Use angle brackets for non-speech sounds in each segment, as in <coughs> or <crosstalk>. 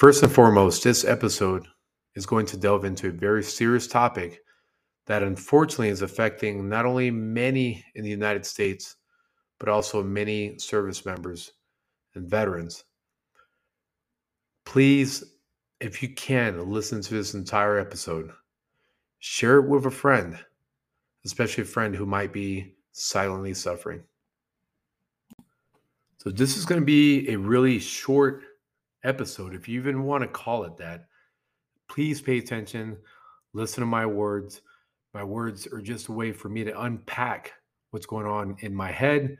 First and foremost, this episode is going to delve into a very serious topic that unfortunately is affecting not only many in the United States, but also many service members and veterans. Please, if you can, listen to this entire episode. Share it with a friend, especially a friend who might be silently suffering. So, this is going to be a really short episode, if you even want to call it that. Please pay attention, listen to my words. My words are just a way for me to unpack what's going on in my head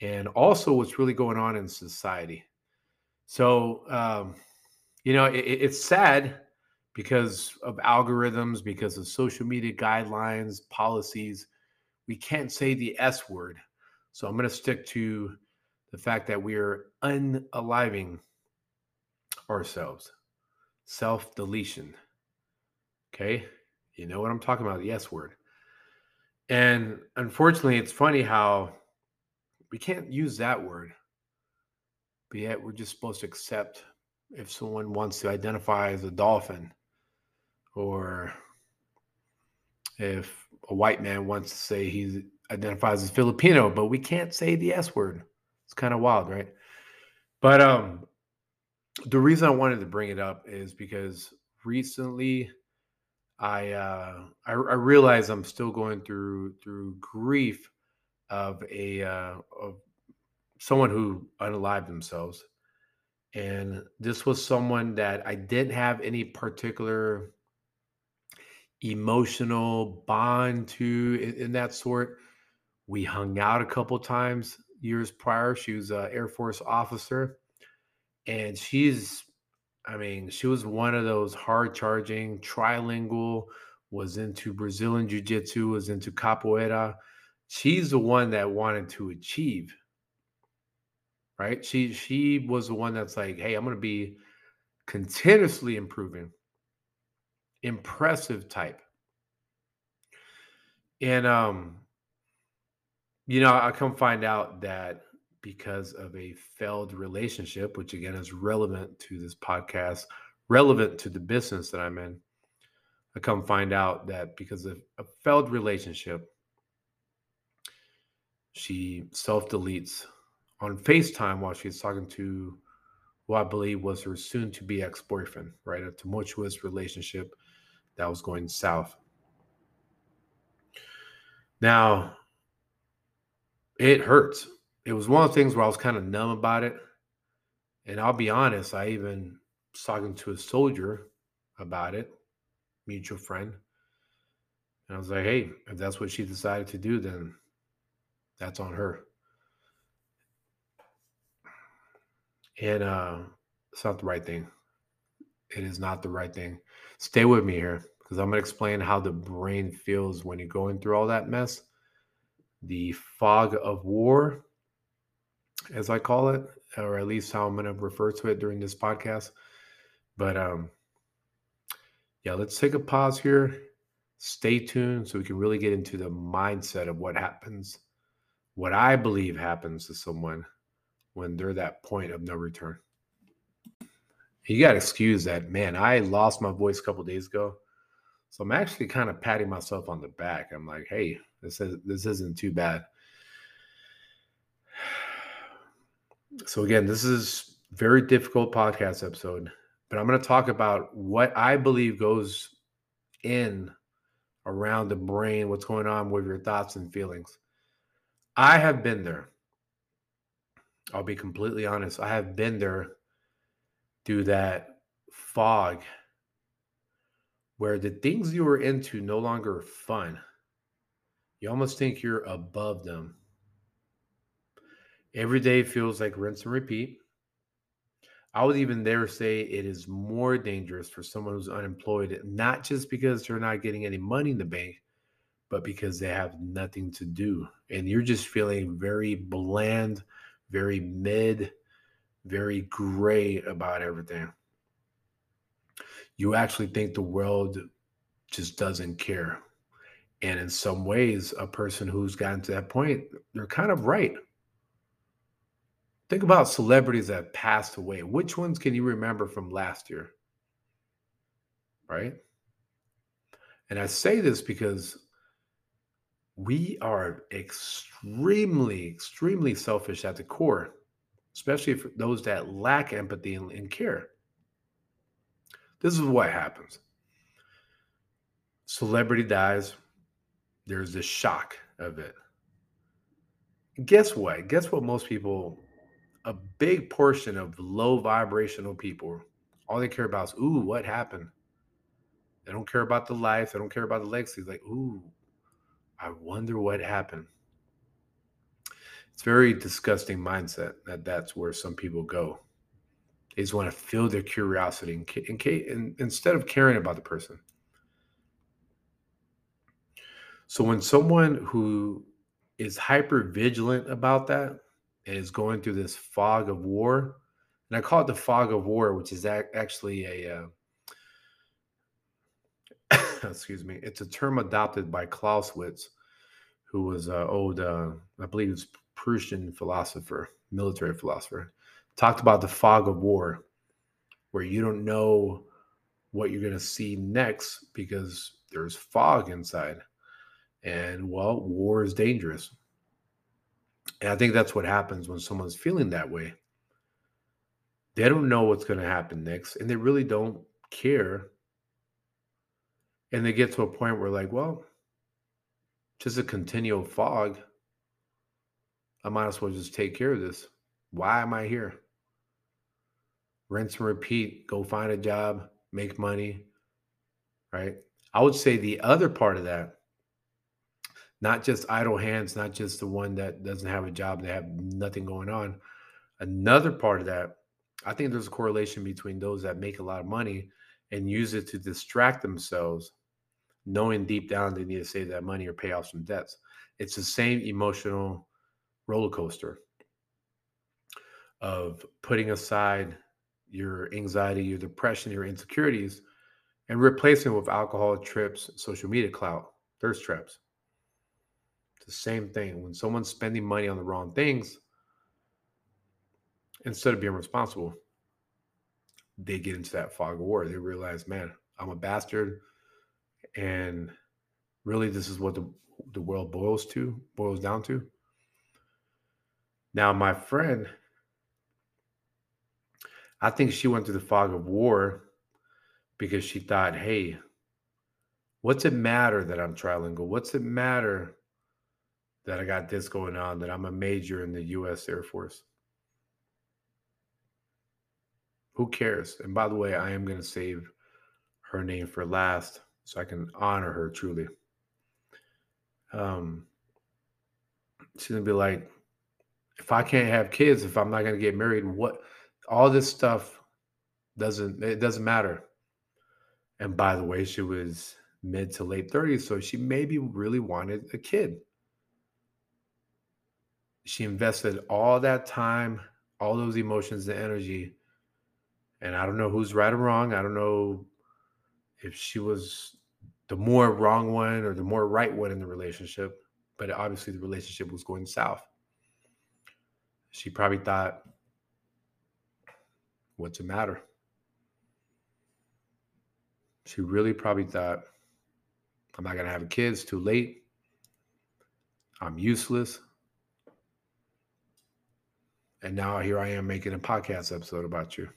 and also what's really going on in society. So, um, you know, it, it's sad because of algorithms, because of social media guidelines, policies. We can't say the S word. So I'm going to stick to the fact that we are unaliving ourselves. Self deletion. Okay. You know what I'm talking about, the S word. And unfortunately, it's funny how we can't use that word, but yet we're just supposed to accept if someone wants to identify as a dolphin or if a white man wants to say he identifies as Filipino, but we can't say the S word. It's kind of wild, right? But um the reason I wanted to bring it up is because recently I uh, I, I realize I'm still going through through grief of a uh, of someone who unalived themselves, and this was someone that I didn't have any particular emotional bond to in, in that sort. We hung out a couple times years prior. She was an Air Force officer and she's I mean, she was one of those hard charging, trilingual, was into Brazilian Jiu Jitsu, was into capoeira. She's the one that wanted to achieve. Right? She she was the one that's like, hey, I'm gonna be continuously improving. Impressive type. And um, you know, I come find out that because of a failed relationship, which again is relevant to this podcast, relevant to the business that I'm in. I come find out that because of a failed relationship, she self deletes on FaceTime while she's talking to who I believe was her soon to be ex boyfriend, right? A tumultuous relationship that was going south. Now, it hurts it was one of the things where I was kind of numb about it. And I'll be honest, I even was talking to a soldier about it, mutual friend. And I was like, hey, if that's what she decided to do, then that's on her. And uh, it's not the right thing. It is not the right thing. Stay with me here because I'm going to explain how the brain feels when you're going through all that mess. The fog of war as I call it, or at least how I'm going to refer to it during this podcast. But um, yeah, let's take a pause here. Stay tuned so we can really get into the mindset of what happens, what I believe happens to someone when they're that point of no return. You got to excuse that, man. I lost my voice a couple days ago, so I'm actually kind of patting myself on the back. I'm like, hey, this is this isn't too bad. So again, this is very difficult podcast episode, but I'm going to talk about what I believe goes in around the brain, what's going on with your thoughts and feelings. I have been there. I'll be completely honest. I have been there through that fog where the things you were into no longer fun. You almost think you're above them. Every day feels like rinse and repeat. I would even dare say it is more dangerous for someone who's unemployed, not just because they're not getting any money in the bank, but because they have nothing to do. And you're just feeling very bland, very mid, very gray about everything. You actually think the world just doesn't care. And in some ways, a person who's gotten to that point, they're kind of right Think about celebrities that passed away. Which ones can you remember from last year? Right? And I say this because we are extremely, extremely selfish at the core, especially for those that lack empathy and, and care. This is what happens celebrity dies, there's this shock of it. Guess what? Guess what most people, a big portion of low vibrational people, all they care about is, ooh, what happened? They don't care about the life. They don't care about the legacy. Like, ooh, I wonder what happened. It's very disgusting mindset that that's where some people go. They just want to fill their curiosity in, in, in, instead of caring about the person. So when someone who is hyper vigilant about that is going through this fog of war, and I call it the fog of war, which is actually a uh, <coughs> excuse me, it's a term adopted by Clausewitz, who was an old, uh, I believe, was Prussian philosopher, military philosopher, talked about the fog of war, where you don't know what you're going to see next because there's fog inside. And well, war is dangerous. And I think that's what happens when someone's feeling that way. They don't know what's going to happen next, and they really don't care. And they get to a point where, like, well, just a continual fog. I might as well just take care of this. Why am I here? Rinse and repeat, go find a job, make money, right? I would say the other part of that not just idle hands, not just the one that doesn't have a job, they have nothing going on. Another part of that, I think there's a correlation between those that make a lot of money and use it to distract themselves, knowing deep down they need to save that money or pay off some debts. It's the same emotional roller coaster of putting aside your anxiety, your depression, your insecurities, and replacing with alcohol, trips, social media clout, thirst traps. The same thing. When someone's spending money on the wrong things, instead of being responsible, they get into that fog of war. They realize, man, I'm a bastard. And really, this is what the, the world boils to, boils down to. Now, my friend, I think she went through the fog of war because she thought, hey, what's it matter that I'm trilingual? What's it matter that I got this going on, that I'm a major in the US Air Force. Who cares? And by the way, I am going to save her name for last so I can honor her truly. Um, she's going to be like, if I can't have kids, if I'm not going to get married, what all this stuff doesn't it doesn't matter. And by the way, she was mid to late 30s, so she maybe really wanted a kid she invested all that time, all those emotions and energy. And I don't know who's right or wrong. I don't know if she was the more wrong one or the more right one in the relationship, but obviously the relationship was going south. She probably thought, what's the matter? She really probably thought, I'm not going to have kids too late. I'm useless. And now here I am making a podcast episode about you.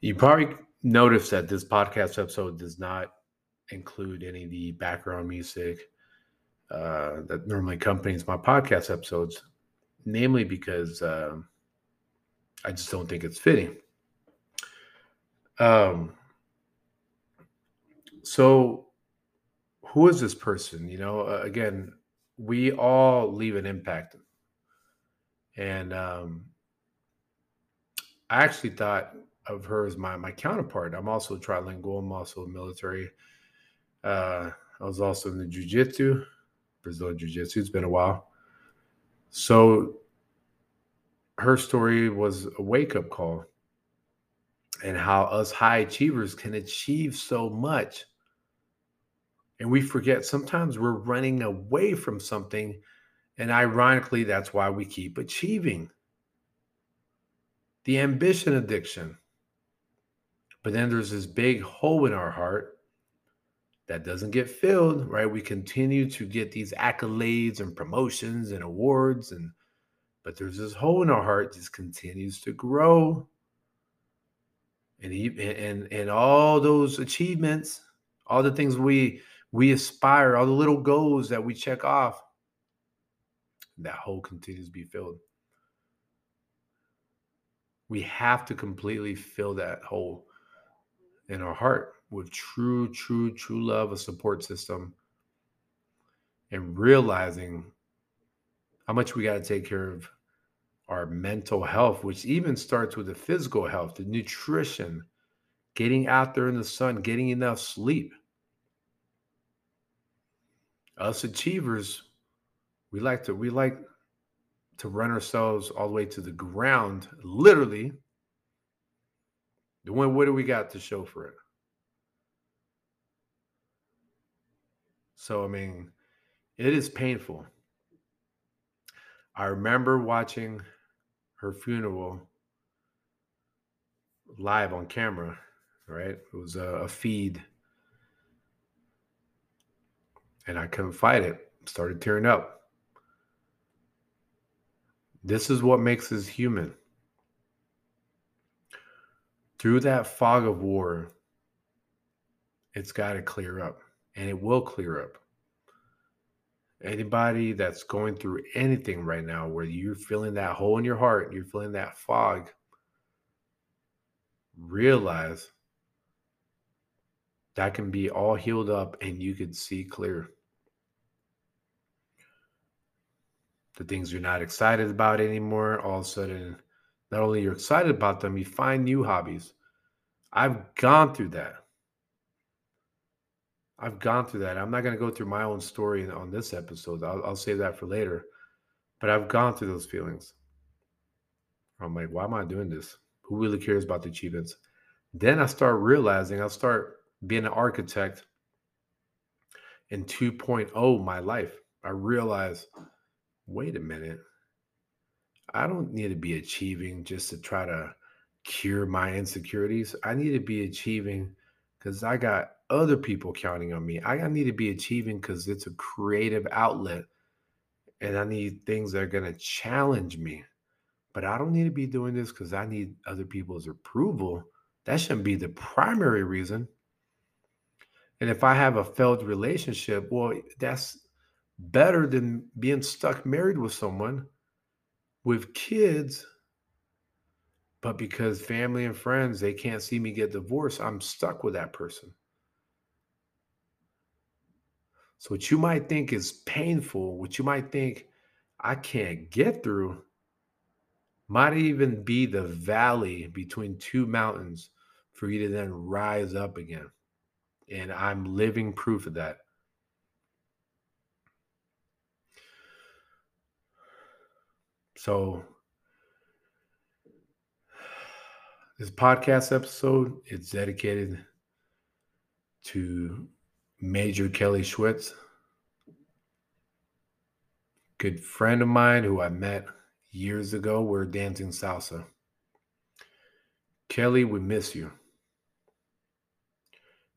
You probably noticed that this podcast episode does not include any of the background music uh, that normally accompanies my podcast episodes, namely because uh, I just don't think it's fitting. Um, so, who is this person? You know, uh, again, we all leave an impact and um, I actually thought of her as my my counterpart. I'm also trilingual. I'm also military. Uh, I was also in the jiu-jitsu, Brazilian jiu-jitsu. It's been a while. So her story was a wake-up call and how us high achievers can achieve so much. And we forget sometimes we're running away from something And ironically, that's why we keep achieving the ambition addiction. But then there's this big hole in our heart that doesn't get filled, right? We continue to get these accolades and promotions and awards and but there's this hole in our heart just continues to grow. And he, and and all those achievements, all the things we we aspire, all the little goals that we check off, that hole continues to be filled. We have to completely fill that hole in our heart with true, true, true love, a support system, and realizing how much we got to take care of our mental health, which even starts with the physical health, the nutrition, getting out there in the sun, getting enough sleep. Us achievers, we like to we like to run ourselves all the way to the ground, literally. When what do we got to show for it? So I mean, it is painful. I remember watching her funeral live on camera, right? It was a, a feed. And I couldn't fight it. Started tearing up. This is what makes us human. Through that fog of war, it's got to clear up, and it will clear up. Anybody that's going through anything right now where you're feeling that hole in your heart, you're feeling that fog, realize that can be all healed up and you can see clear. The things you're not excited about anymore, all of a sudden, not only you're excited about them, you find new hobbies. I've gone through that. I've gone through that. I'm not going to go through my own story on this episode. I'll, I'll save that for later. But I've gone through those feelings. I'm like, why am I doing this? Who really cares about the achievements? Then I start realizing I'll start being an architect in 2.0 my life. I realize, wait a minute. I don't need to be achieving just to try to cure my insecurities. I need to be achieving because I got other people counting on me. I need to be achieving because it's a creative outlet and I need things that are going to challenge me. But I don't need to be doing this because I need other people's approval. That shouldn't be the primary reason. And if I have a failed relationship, well, that's better than being stuck married with someone with kids. But because family and friends, they can't see me get divorced, I'm stuck with that person. So, what you might think is painful, what you might think I can't get through, might even be the valley between two mountains for you to then rise up again. And I'm living proof of that. So, this podcast episode is dedicated to Major Kelly Schwitz, good friend of mine who I met years ago. We are dancing salsa. Kelly, we miss you.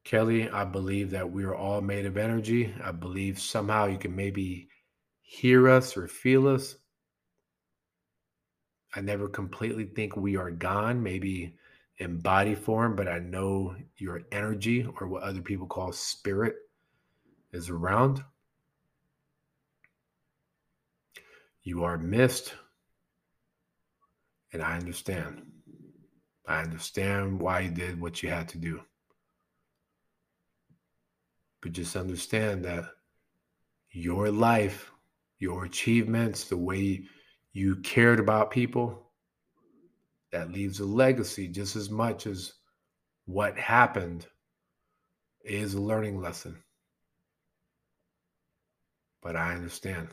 Kelly, I believe that we are all made of energy. I believe somehow you can maybe hear us or feel us. I never completely think we are gone. Maybe in body form, but I know your energy or what other people call spirit is around. You are missed. And I understand. I understand why you did what you had to do. But just understand that your life, your achievements, the way you cared about people, that leaves a legacy just as much as what happened is a learning lesson. But I understand.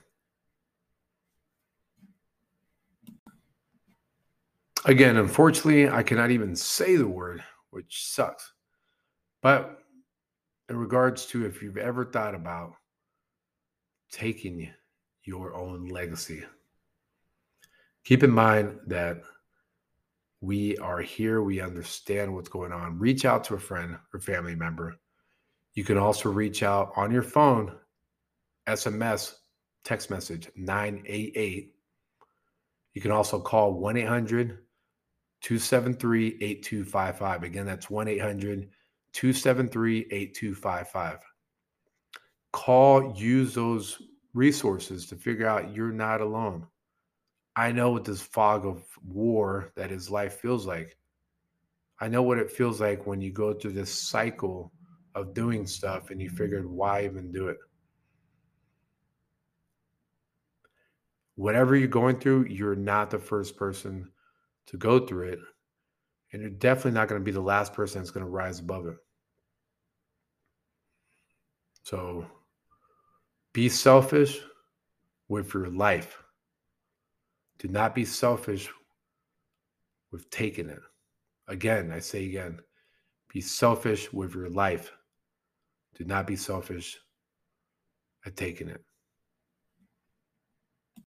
Again, unfortunately, I cannot even say the word, which sucks. But in regards to if you've ever thought about taking your own legacy. Keep in mind that we are here. We understand what's going on. Reach out to a friend or family member. You can also reach out on your phone, SMS, text message 988. You can also call 1 800 273 8255. Again, that's 1 800 273 8255. Call, use those resources to figure out you're not alone. I know what this fog of war that his life feels like. I know what it feels like when you go through this cycle of doing stuff and you figured, why even do it? Whatever you're going through, you're not the first person to go through it. And you're definitely not going to be the last person that's going to rise above it. So be selfish with your life. Do not be selfish with taking it. Again, I say again, be selfish with your life. Do not be selfish at taking it.